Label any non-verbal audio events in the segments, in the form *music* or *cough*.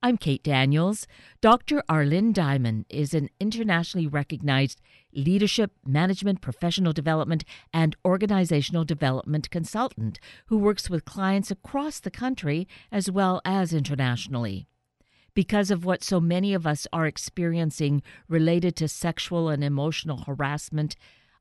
I'm Kate Daniels. Dr. ArLynn Diamond is an internationally recognized leadership, management, professional development, and organizational development consultant who works with clients across the country as well as internationally. Because of what so many of us are experiencing related to sexual and emotional harassment,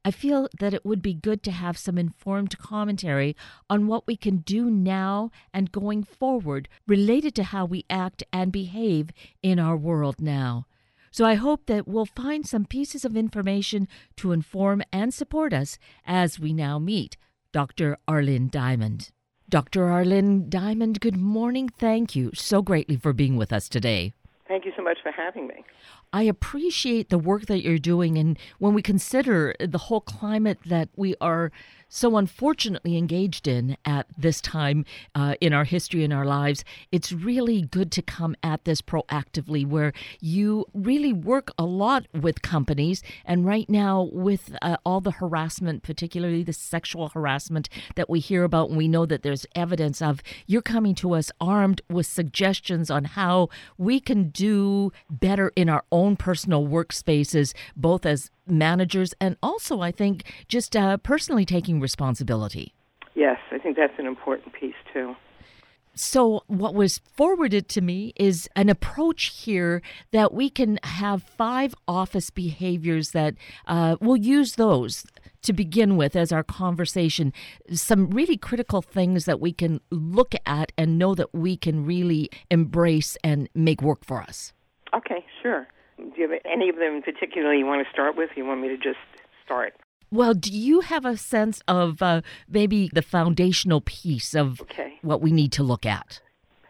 I feel that it would be good to have some informed commentary on what we can do now and going forward related to how we act and behave in our world now. So I hope that we'll find some pieces of information to inform and support us as we now meet Dr. ArLynn Diamond. Dr. ArLynn Diamond, good morning. Thank you so greatly for being with us today. Thank you so much for having me. I appreciate the work that you're doing. And when we consider the whole climate that we are so unfortunately engaged in at this time uh, in our history in our lives, it's really good to come at this proactively where you really work a lot with companies. And right now, with uh, all the harassment, particularly the sexual harassment that we hear about, and we know that there's evidence of, you're coming to us armed with suggestions on how we can do better in our own personal workspaces, both as managers and also, I think, just uh, personally taking responsibility. Yes, I think that's an important piece too. So, what was forwarded to me is an approach here that we can have five office behaviors that uh, we'll use those to begin with as our conversation. Some really critical things that we can look at and know that we can really embrace and make work for us. Okay, sure. Do you have any of them particularly you want to start with? You want me to just start? Well, do you have a sense of uh, maybe the foundational piece of okay. what we need to look at?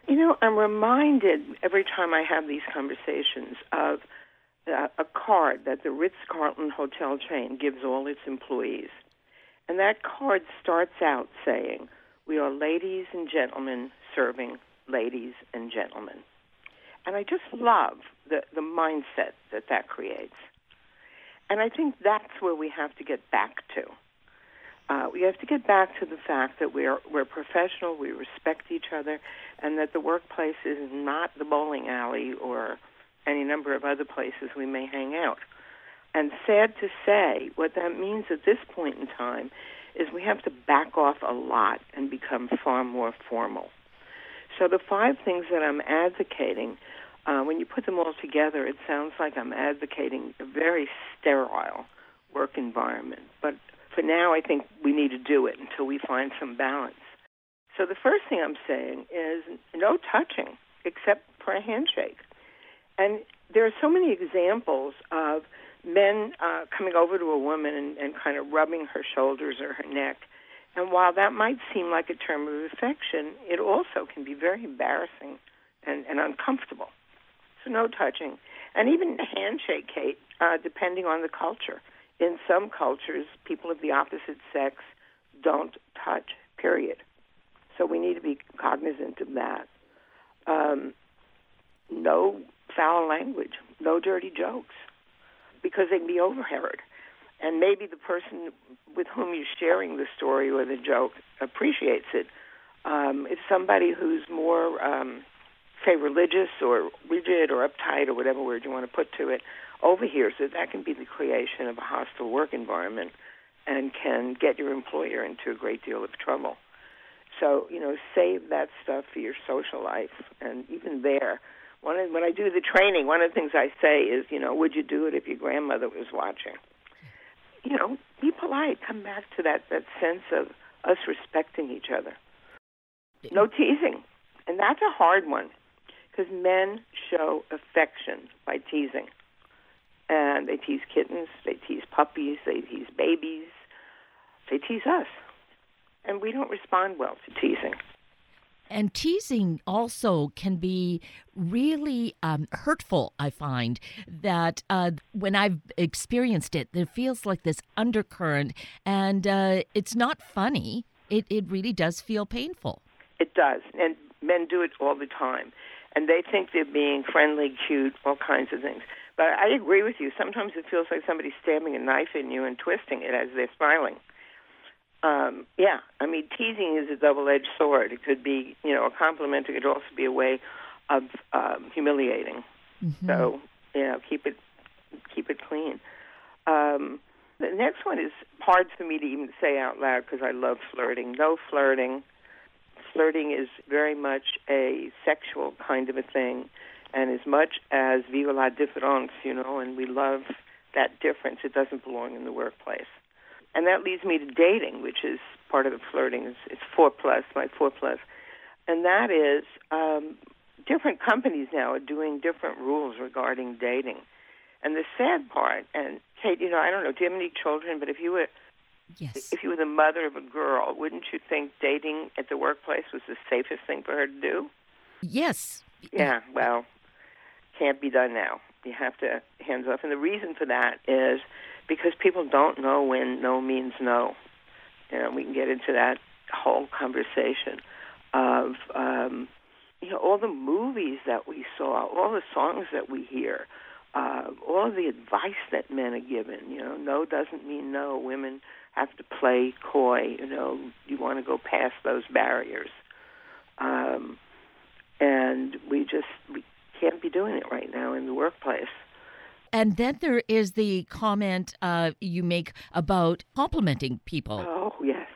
You know, I'm reminded every time I have these conversations of uh, a card that the Ritz Carlton hotel chain gives all its employees. And that card starts out saying, We are ladies and gentlemen serving ladies and gentlemen. And I just love the, the mindset that that creates. And I think that's where we have to get back to. Uh, we have to get back to the fact that we're we're professional, we respect each other, and that the workplace is not the bowling alley or any number of other places we may hang out. And sad to say, what that means at this point in time is we have to back off a lot and become far more formal. So the five things that I'm advocating uh, when you put them all together, it sounds like I'm advocating a very sterile work environment. But for now, I think we need to do it until we find some balance. So the first thing I'm saying is no touching except for a handshake. And there are so many examples of men uh, coming over to a woman and, and kind of rubbing her shoulders or her neck. And while that might seem like a term of affection, it also can be very embarrassing and, and uncomfortable no touching. And even handshake, Kate, uh, depending on the culture. In some cultures, people of the opposite sex don't touch, period. So we need to be cognizant of that. Um, no foul language, no dirty jokes, because they can be overheard. And maybe the person with whom you're sharing the story or the joke appreciates it. Um, if somebody who's more um, say religious or rigid or uptight or whatever word you want to put to it over here so that can be the creation of a hostile work environment and can get your employer into a great deal of trouble. So, you know, save that stuff for your social life. And even there, one of, when I do the training, one of the things I say is, you know, would you do it if your grandmother was watching? You know, be polite. Come back to that, that sense of us respecting each other. No teasing. And that's a hard one because men show affection by teasing. And they tease kittens, they tease puppies, they tease babies, they tease us. And we don't respond well to teasing. And teasing also can be really um, hurtful, I find. That uh, when I've experienced it, there feels like this undercurrent, and uh, it's not funny. It, it really does feel painful. It does. And men do it all the time and they think they're being friendly, cute, all kinds of things. But I agree with you. Sometimes it feels like somebody's stabbing a knife in you and twisting it as they're smiling. Um, yeah, I mean, teasing is a double-edged sword. It could be, you know, a compliment. It could also be a way of um, humiliating. Mm-hmm. So you know, keep it keep it clean. Um, the next one is hard for me to even say out loud because I love flirting. No flirting. Flirting is very much a sexual kind of a thing, and as much as vive la différence, you know, and we love that difference, it doesn't belong in the workplace. And that leads me to dating, which is part of the flirting. It's, it's four plus, my four plus, and that is um, different companies now are doing different rules regarding dating. And the sad part, and Kate, you know, I don't know, do you have any children? But if you were Yes. if you were the mother of a girl, wouldn't you think dating at the workplace was the safest thing for her to do? Yes. Yeah, well, can't be done now. You have to hands off. And the reason for that is because people don't know when no means no. You know, we can get into that whole conversation of um, you know all the movies that we saw, all the songs that we hear, uh, all the advice that men are given. You know, no doesn't mean no. Women have to play coy. You know, you want to go past those barriers, um, and we just we can't be doing it right now in the workplace. And then there is the comment uh, you make about complimenting people. Oh, yes.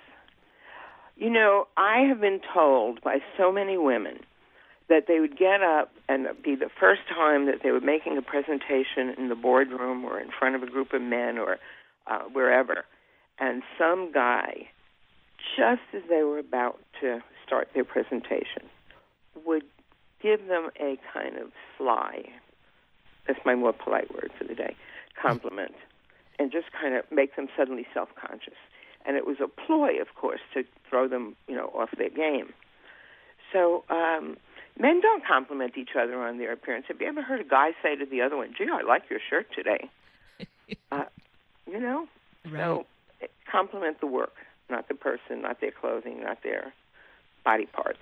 You know, I have been told by so many women that they would get up and it'd be the first time that they were making a presentation in the boardroom or in front of a group of men or uh, wherever, and some guy, just as they were about to start their presentation, would give them a kind of sly, that's my more polite word for the day, compliment, and just kind of make them suddenly self-conscious. And it was a ploy, of course, to throw them, you know, off their game. So um, men don't compliment each other on their appearance. Have you ever heard a guy say to the other one, "Gee, I like your shirt today"? *laughs* uh, you know, so compliment the work, not the person, not their clothing, not their body parts.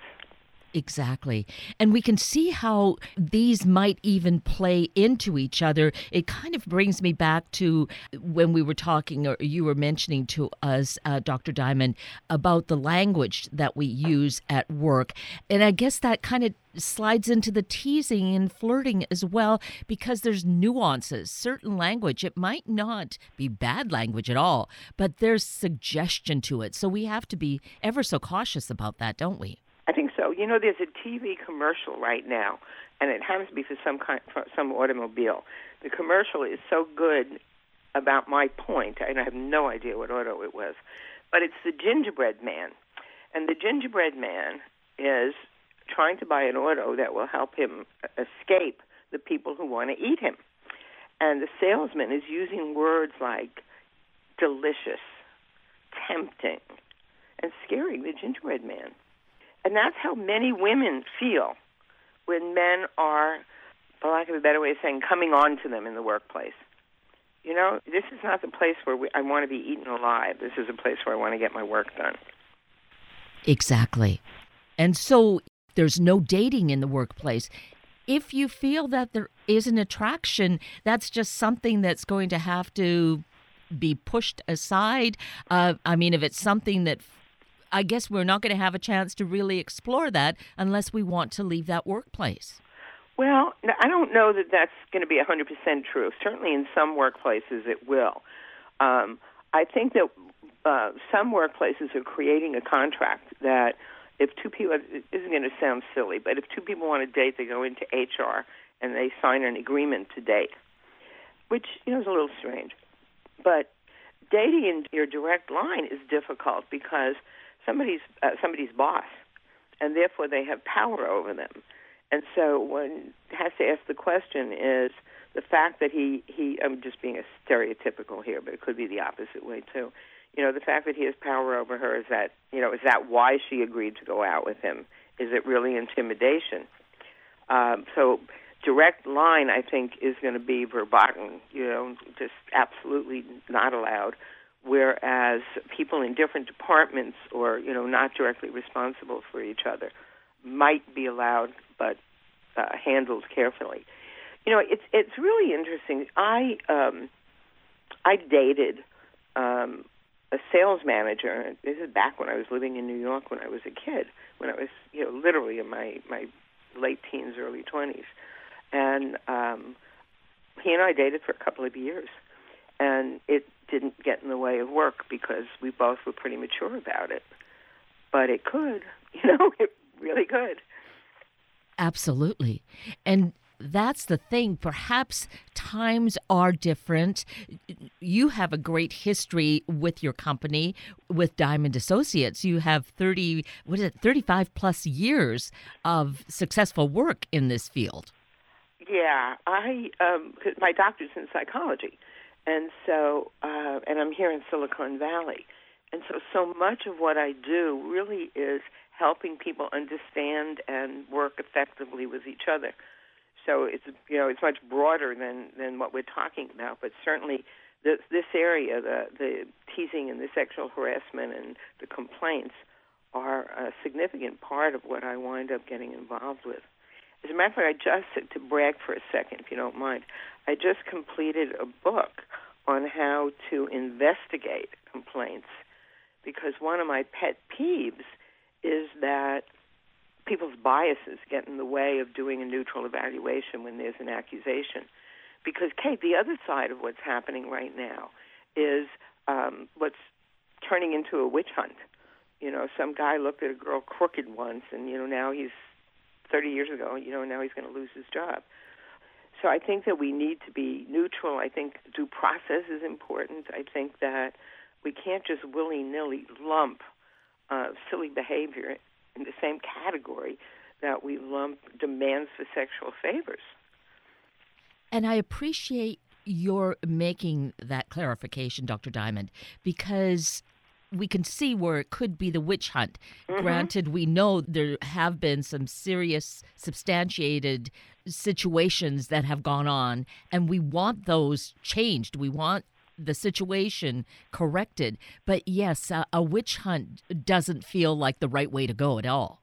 Exactly. And we can see how these might even play into each other. It kind of brings me back to when we were talking, or you were mentioning to us, uh, Dr. Diamond, about the language that we use at work. And I guess that kind of slides into the teasing and flirting as well because there's nuances certain language it might not be bad language at all but there's suggestion to it so we have to be ever so cautious about that don't we. You know, there's a TV commercial right now, and it happens to be for some kind, for some automobile. The commercial is so good about my point, and I have no idea what auto it was, but it's the gingerbread man, and the gingerbread man is trying to buy an auto that will help him escape the people who want to eat him, and the salesman is using words like delicious, tempting, and scaring the gingerbread man. And that's how many women feel when men are, for lack of a better way of saying, coming on to them in the workplace. You know, this is not the place where we, I want to be eaten alive. This is a place where I want to get my work done. Exactly. And so there's no dating in the workplace. If you feel that there is an attraction, that's just something that's going to have to be pushed aside. Uh, I mean, if it's something that I guess we're not going to have a chance to really explore that unless we want to leave that workplace. Well, I don't know that that's going to be 100% true. Certainly in some workplaces it will. Um, I think that uh, some workplaces are creating a contract that if two people, it isn't going to sound silly, but if two people want to date, they go into HR and they sign an agreement to date, which you know is a little strange. But dating in your direct line is difficult because somebody's uh, somebody's boss, and therefore they have power over them. And so one has to ask the question: Is the fact that he he I'm just being a stereotypical here, but it could be the opposite way too. You know, the fact that he has power over her is that you know is that why she agreed to go out with him? Is it really intimidation? Um, so direct line, I think, is going to be verboten. You know, just absolutely not allowed whereas people in different departments or you know not directly responsible for each other might be allowed but uh, handled carefully you know it's it's really interesting i um i dated um a sales manager this is back when i was living in new york when i was a kid when i was you know literally in my my late teens, early 20s. And um, he and I dated for a couple of years. And it didn't get in the way of work because we both were pretty mature about it. But it could, *laughs* you know, it really could. Absolutely. And that's the thing. Perhaps times are different. You have a great history with your company, with Diamond Associates. You have 30, what is it, 35 plus years of successful work in this field. Yeah, I, um, my doctor's in psychology. And so, uh, and I'm here in Silicon Valley. And so, so much of what I do really is helping people understand and work effectively with each other. So it's you know it's much broader than than what we're talking about, but certainly this this area, the the teasing and the sexual harassment and the complaints, are a significant part of what I wind up getting involved with. As a matter of fact, I just to brag for a second, if you don't mind, I just completed a book on how to investigate complaints because one of my pet peeves is that people's biases get in the way of doing a neutral evaluation when there's an accusation. Because, Kate, the other side of what's happening right now is um, what's turning into a witch hunt. You know, some guy looked at a girl crooked once, and, you know, now he's 30 years ago, you know, now he's going to lose his job. So I think that we need to be neutral. I think due process is important. I think that we can't just willy nilly lump uh, silly behavior in the same category that we lump demands for sexual favors. And I appreciate your making that clarification, Dr. Diamond, because we can see where it could be the witch hunt. Mm-hmm. Granted, we know there have been some serious, substantiated situations that have gone on, and we want those changed. We want the situation corrected. But yes, uh, a witch hunt doesn't feel like the right way to go at all.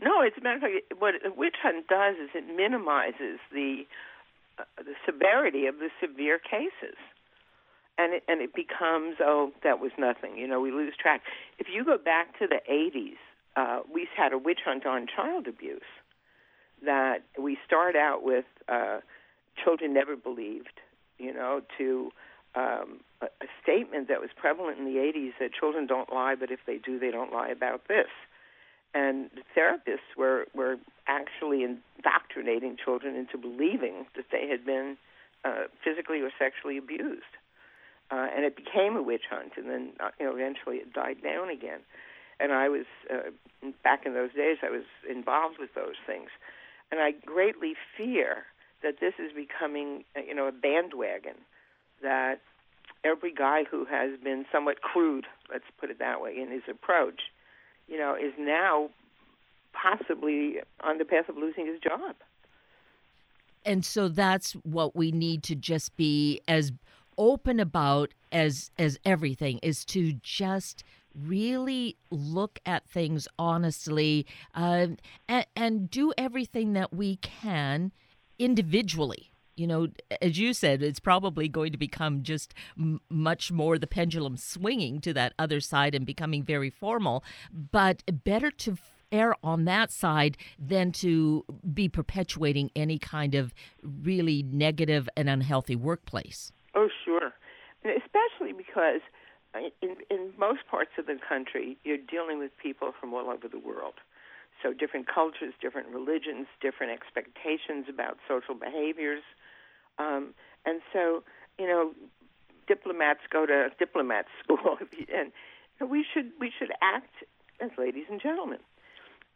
No, it's a matter of fact, what a witch hunt does is it minimizes the uh, the severity of the severe cases, and it, and it becomes oh that was nothing. You know, we lose track. If you go back to the '80s, uh, we had a witch hunt on child abuse. That we start out with uh, children never believed, you know, to um, a, statement that was prevalent in the 80s that children don't lie, but if they do, they don't lie about this. And therapists were, were actually indoctrinating children into believing that they had been uh, physically or sexually abused. Uh, and it became a witch hunt, and then uh, you know eventually it died down again. And I was uh, back in those days, I was involved with those things, and I greatly fear that this is becoming uh, you know a bandwagon that every guy who has been somewhat crude, let's put it that way, in his approach, you know, is now possibly on the path of losing his job. And so that's what we need to just be as open about as as everything is to just really look at things honestly uh, and, and do everything that we can individually you know, as you said, it's probably going to become just m- much more the pendulum swinging to that other side and becoming very formal. But better to err on that side than to be perpetuating any kind of really negative and unhealthy workplace. Oh, sure. Especially because in, in most parts of the country, you're dealing with people from all over the world. So, different cultures, different religions, different expectations about social behaviors. Um, and so, you know, diplomats go to diplomat *laughs* school, and we should we should act as ladies and gentlemen,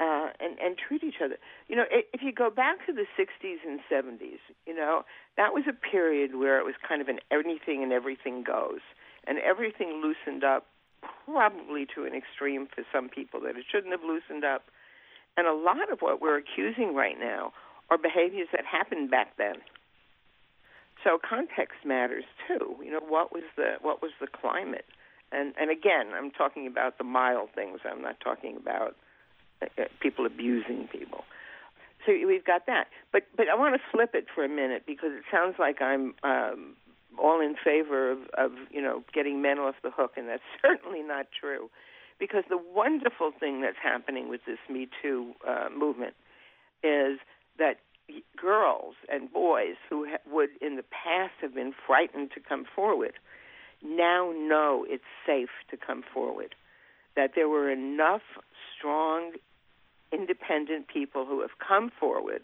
uh, and and treat each other. You know, if you go back to the '60s and '70s, you know, that was a period where it was kind of an anything and everything goes, and everything loosened up, probably to an extreme for some people that it shouldn't have loosened up, and a lot of what we're accusing right now are behaviors that happened back then. So context matters too. You know, what was the what was the climate? And and again, I'm talking about the mild things. I'm not talking about uh, uh, people abusing people. So we've got that. But but I want to flip it for a minute because it sounds like I'm um, all in favor of, of you know getting men off the hook, and that's *laughs* certainly not true. Because the wonderful thing that's happening with this Me Too uh, movement is that girls and boys who ha- would in the past have been frightened to come forward now know it's safe to come forward. That there were enough strong, independent people who have come forward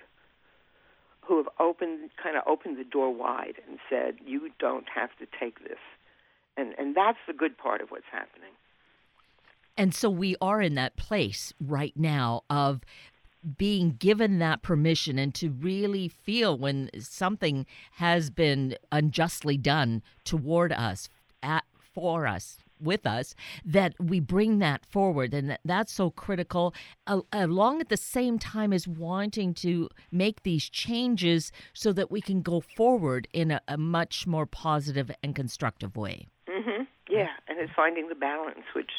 who have opened kind of opened the door wide and said you don't have to take this. And and that's the good part of what's happening. And so we are in that place right now of being given that permission and to really feel when something has been unjustly done toward us at for us with us that we bring that forward. And that, that's so critical along at the same time as wanting to make these changes so that we can go forward in a, a much more positive and constructive way. Mm-hmm. yeah and it's finding the balance which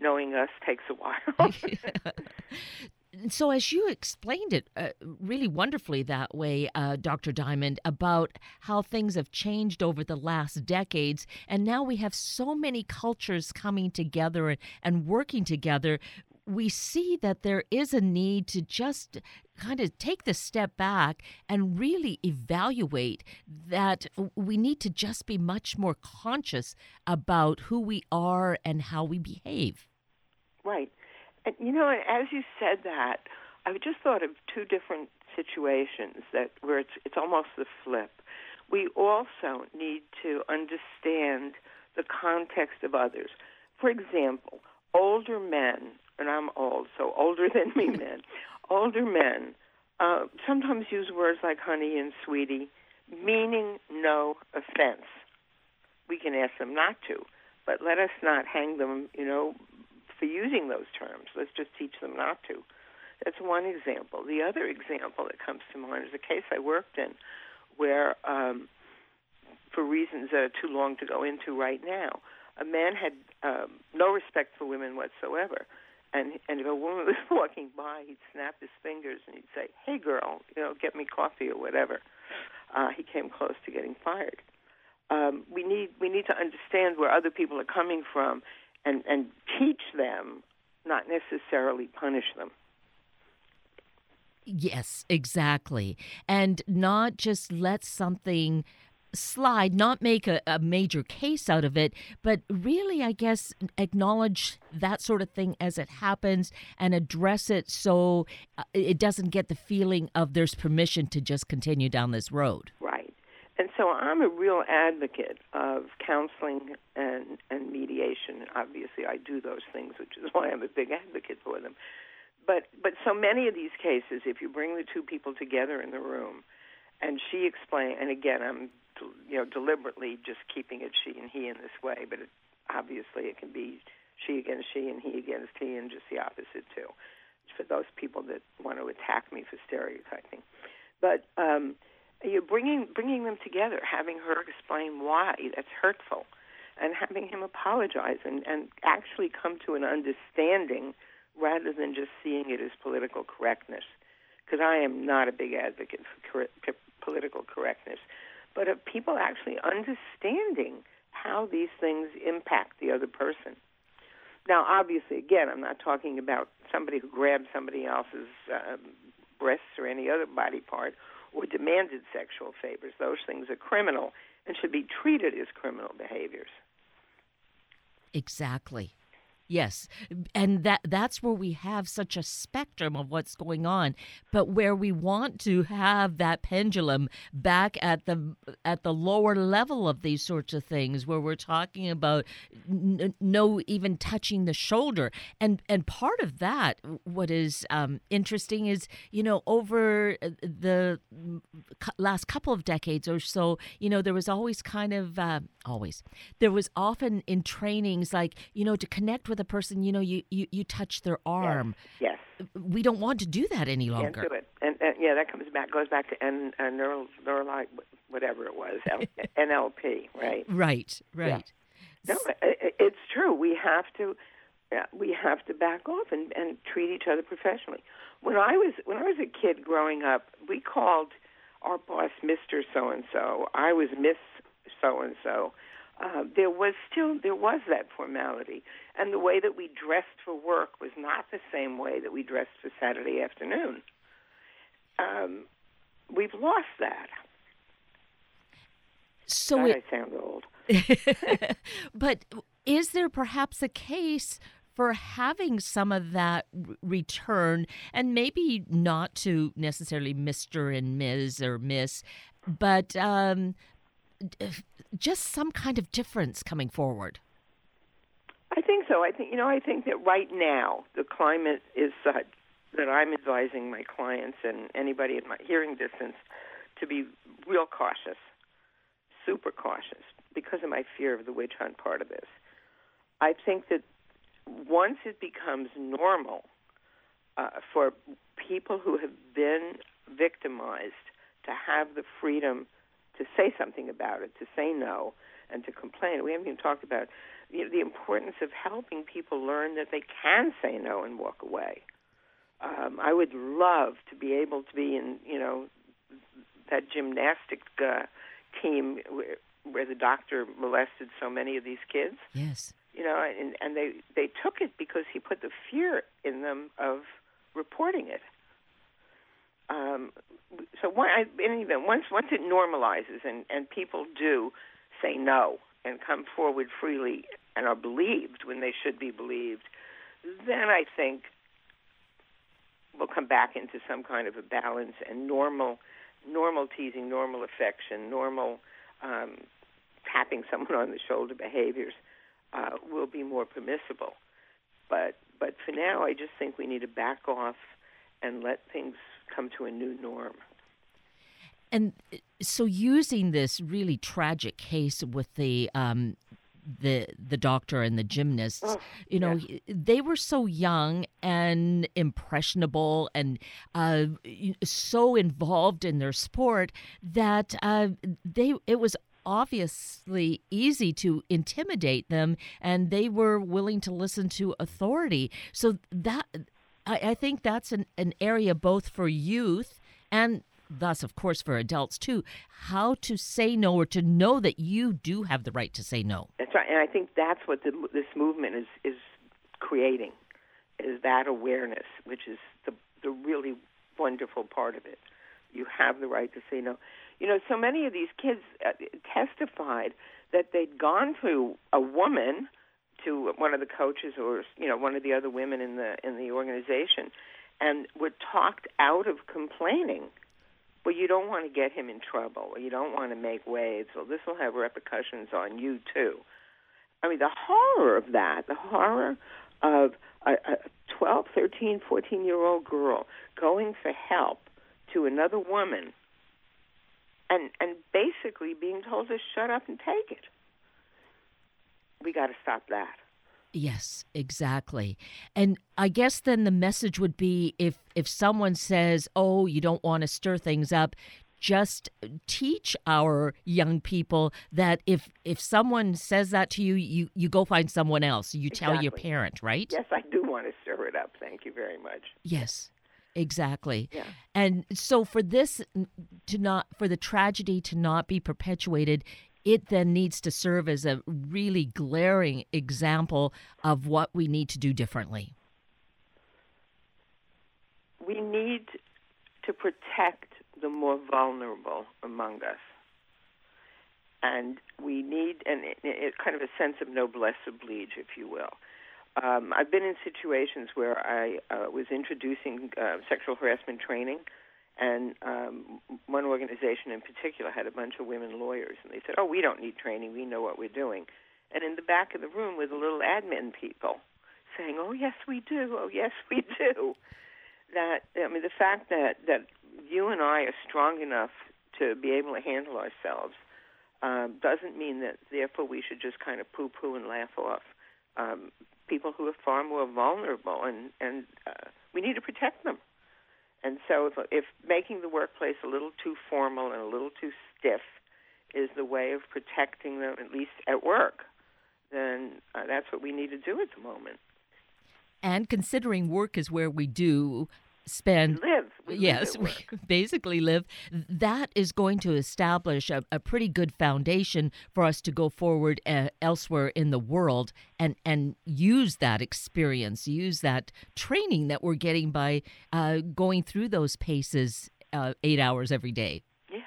knowing us takes a while *laughs* *laughs* so as you explained it uh, really wonderfully that way uh, dr diamond about how things have changed over the last decades and now we have so many cultures coming together and, and working together we see that there is a need to just kind of take the step back and really evaluate that we need to just be much more conscious about who we are and how we behave. Right. And you know, as you said that, I just thought of two different situations that where it's it's almost the flip. We also need to understand the context of others. For example, older men, and I'm old, so older than me *laughs* men, older men uh, sometimes use words like honey and sweetie, meaning no offense. We can ask them not to, but let us not hang them, you know, for using those terms. Let's just teach them not to. That's one example. The other example that comes to mind is a case I worked in where, um, for reasons that are too long to go into right now, a man had um, no respect for women whatsoever. And, and if a woman was *laughs* walking by, he'd snap his fingers and he'd say, "Hey, girl, you know, get me coffee or whatever." Uh, he came close to getting fired. Um, we need we need to understand where other people are coming from and, and teach them, not necessarily punish them. Yes, exactly. And not just let something slide, not make a, a, major case out of it, but really, I guess, acknowledge that sort of thing as it happens and address it so uh, it doesn't get the feeling of there's permission to just continue down this road. So I'm a real advocate of counseling and, and mediation. Obviously, I do those things, which is why I'm a big advocate for them. But but so many of these cases, if you bring the two people together in the room, and she explain, and again, I'm you know deliberately just keeping it she and he in this way, but it, obviously it can be she against she and he against he, and just the opposite too. For those people that want to attack me for stereotyping, but. um you're bringing bringing them together, having her explain why that's hurtful, and having him apologize and and actually come to an understanding rather than just seeing it as political correctness. Because I am not a big advocate for cor- political correctness, but of people actually understanding how these things impact the other person. Now, obviously, again, I'm not talking about somebody who grabs somebody else's um, breasts or any other body part or demanded sexual favors. Those things are criminal and should be treated as criminal behaviors. Exactly. Yes, and that that's where we have such a spectrum of what's going on, but where we want to have that pendulum back at the at the lower level of these sorts of things, where we're talking about n- no even touching the shoulder, and and part of that, what is um, interesting is you know over the last couple of decades or so, you know there was always kind of uh, always there was often in trainings like you know to connect with with a person, you know, you, you, you touch their arm. Yes. yes. We don't want to do that any longer. Can't do it. And, and yeah, that comes back goes back to N, uh, neural, neurolog, whatever it was, *laughs* NLP, right? Right, right. Yeah. No, it's true. We have to we have to back off and, and treat each other professionally. When I was when I was a kid growing up, we called our boss Mister So and So. I was Miss So and So uh, there was still there was that formality, and the way that we dressed for work was not the same way that we dressed for Saturday afternoon. um, we've lost that. So God, it, I sound old. *laughs* *laughs* but is there perhaps a case for having some of that return and maybe not to necessarily Mr. and Ms. or Miss, but um, just some kind of difference coming forward? I think so. I think you know. I think that right now the climate is such that I'm advising my clients and anybody in my hearing distance to be real cautious, super cautious, because of my fear of the witch hunt part of this. I think that once it becomes normal uh, for people who have been victimized to have the freedom to say something about it, to say no, and to complain. We haven't even talked about you know, the importance of helping people learn that they can say no and walk away. Um, I would love to be able to be in, you know, that gymnastic uh, team where, where the doctor molested so many of these kids Yes. you know, and, and they they took it because he put the fear in them of reporting it. Um, so one, I, in even once once it normalizes and and people do say no and come forward freely and are believed when they should be believed, then I think we'll come back into some kind of a balance and normal normal teasing, normal affection, normal um, tapping *laughs* someone on the shoulder behaviors uh, will be more permissible. But but for now, I just think we need to back off and let things come to a new norm. And so, using this really tragic case with the um, the the doctor and the gymnasts, Oh, you know, they were so young and impressionable and uh, so involved in their sport that uh, they it was obviously easy to intimidate them, and they were willing to listen to authority. So that I, I think that's an, an area both for youth and thus of course for adults too how to say no or to know that you do have the right to say no That's right, and I think that's what the, this movement is is creating, is that awareness, which is the the really wonderful part of it. You have the right to say no. You know, so many of these kids uh, testified that they'd gone to a woman, to one of the coaches or you know one of the other women in the in the organization, and were talked out of complaining well, you don't want to get him in trouble, or you don't want to make waves, or this will have repercussions on you too. I mean, the horror of that, the horror of a, a 12, 13, 14 year old girl going for help to another woman and, and basically being told to shut up and take it. We got to stop that. Yes, exactly. And I guess then the message would be if if someone says, "Oh, you don't want to stir things up," just teach our young people that if if someone says that to you, you you go find someone else. You tell your parent, right? Yes, I do want to stir it up. Thank you very much. Yes. Exactly. Yeah. And so for this to not for the tragedy to not be perpetuated, it then needs to serve as a really glaring example of what we need to do differently. we need to protect the more vulnerable among us. And we need an, a, a kind of a sense of noblesse oblige, if you will. Um, I've been in situations where I uh, was introducing uh, sexual harassment training, and um, one organization in particular had a bunch of women lawyers, and they said, "Oh, we don't need training; we know what we're doing." And in the back of the room were the little admin people saying, "Oh, yes, we do. Oh, yes, *laughs* we do." that I mean the fact that that you and I are strong enough to be able to handle ourselves um, doesn't mean that therefore we should just kind of poo-poo and laugh off um, people who are far more vulnerable, and and uh, we need to protect them. And so if if making the workplace a little too formal and a little too stiff is the way of protecting them, at least at work, then uh, that's what we need to do at the moment. And considering work is where we do spend Live. We yes, at we *laughs* basically live. That is going to establish a, a pretty good foundation for us to go forward uh, elsewhere in the world and, and use that experience, use that training that we're getting by uh, going through those paces uh, eight hours every day. Yeah,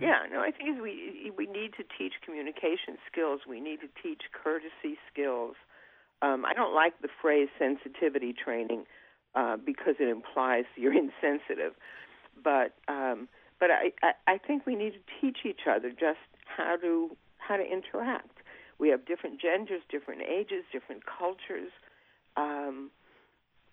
yeah. No, I think we we need to teach communication skills. We need to teach courtesy skills. Um, I don't like the phrase sensitivity training uh, because it implies *laughs* you're insensitive, but um, but I, I I think we need to teach each other just how to how to interact. We have different genders, different ages, different cultures. Um,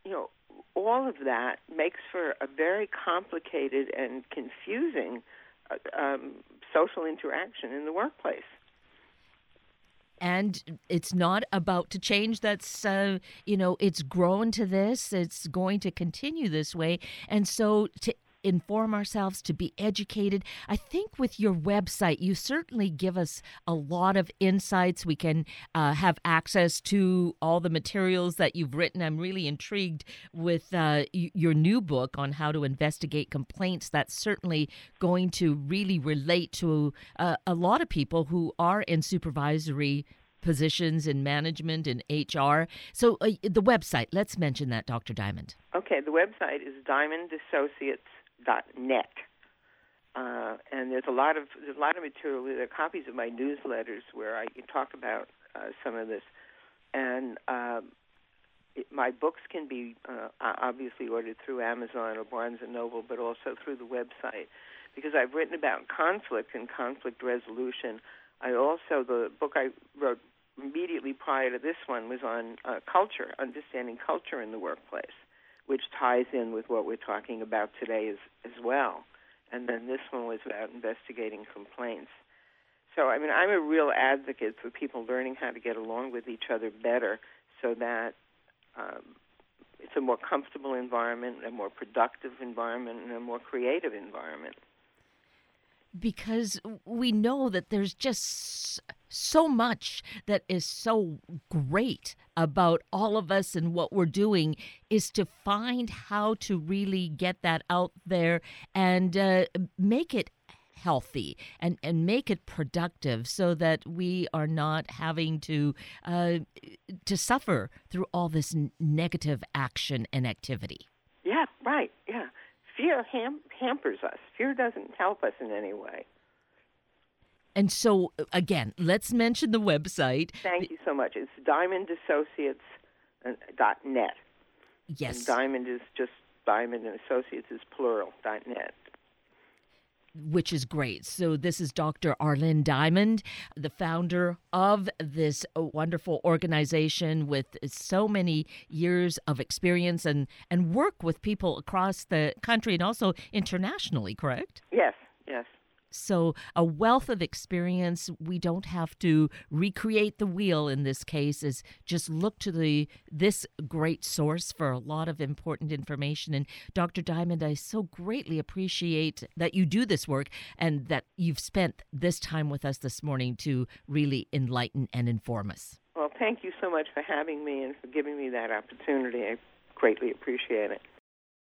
you know, all of that makes for a very complicated and confusing uh, um, social interaction in the workplace. And it's not about to change. That's, uh, you know, it's grown to this. It's going to continue this way. And so to inform ourselves, to be educated. I think with your website, you certainly give us a lot of insights. We can uh, have access to all the materials that you've written. I'm really intrigued with uh, your new book on how to investigate complaints. That's certainly going to really relate to uh, a lot of people who are in supervisory positions in management and HR. So uh, the website, let's mention that, Dr. Diamond. Okay, the website is Diamond Associates net. Uh, and there's a lot of there's a lot of material. There are copies of my newsletters where I talk about uh, some of this, and um, it, my books can be uh, obviously ordered through Amazon or Barnes and Noble, but also through the website because I've written about conflict and conflict resolution. I also the book I wrote immediately prior to this one was on uh, culture, understanding culture in the workplace which ties in with what we're talking about today as, as well. And then this one was about investigating complaints. So, I mean, I'm a real advocate for people learning how to get along with each other better so that um, it's a more comfortable environment, a more productive environment, and a more creative environment because we know that there's just so much that is so great about all of us and what we're doing is to find how to really get that out there and uh, make it healthy and, and make it productive so that we are not having to uh, to suffer through all this negative action and activity. Yeah, right. Yeah fear ham- hampers us. Fear doesn't help us in any way. And so, again, let's mention the website. Thank you so much. It's diamondassociates.net. Uh, yes. And Diamond is just Diamond and Associates is plural, .net which is great. So, this is Dr. ArLynn Diamond, the founder of this wonderful organization with so many years of experience and, and work with people across the country and also internationally, correct? Yes, yes. So, a wealth of experience. We don't have to recreate the wheel in this case. Is just look to the this great source for a lot of important information. And Dr. Diamond, I so greatly appreciate that you do this work and that you've spent this time with us this morning to really enlighten and inform us. Well, thank you so much for having me and for giving me that opportunity. I greatly appreciate it.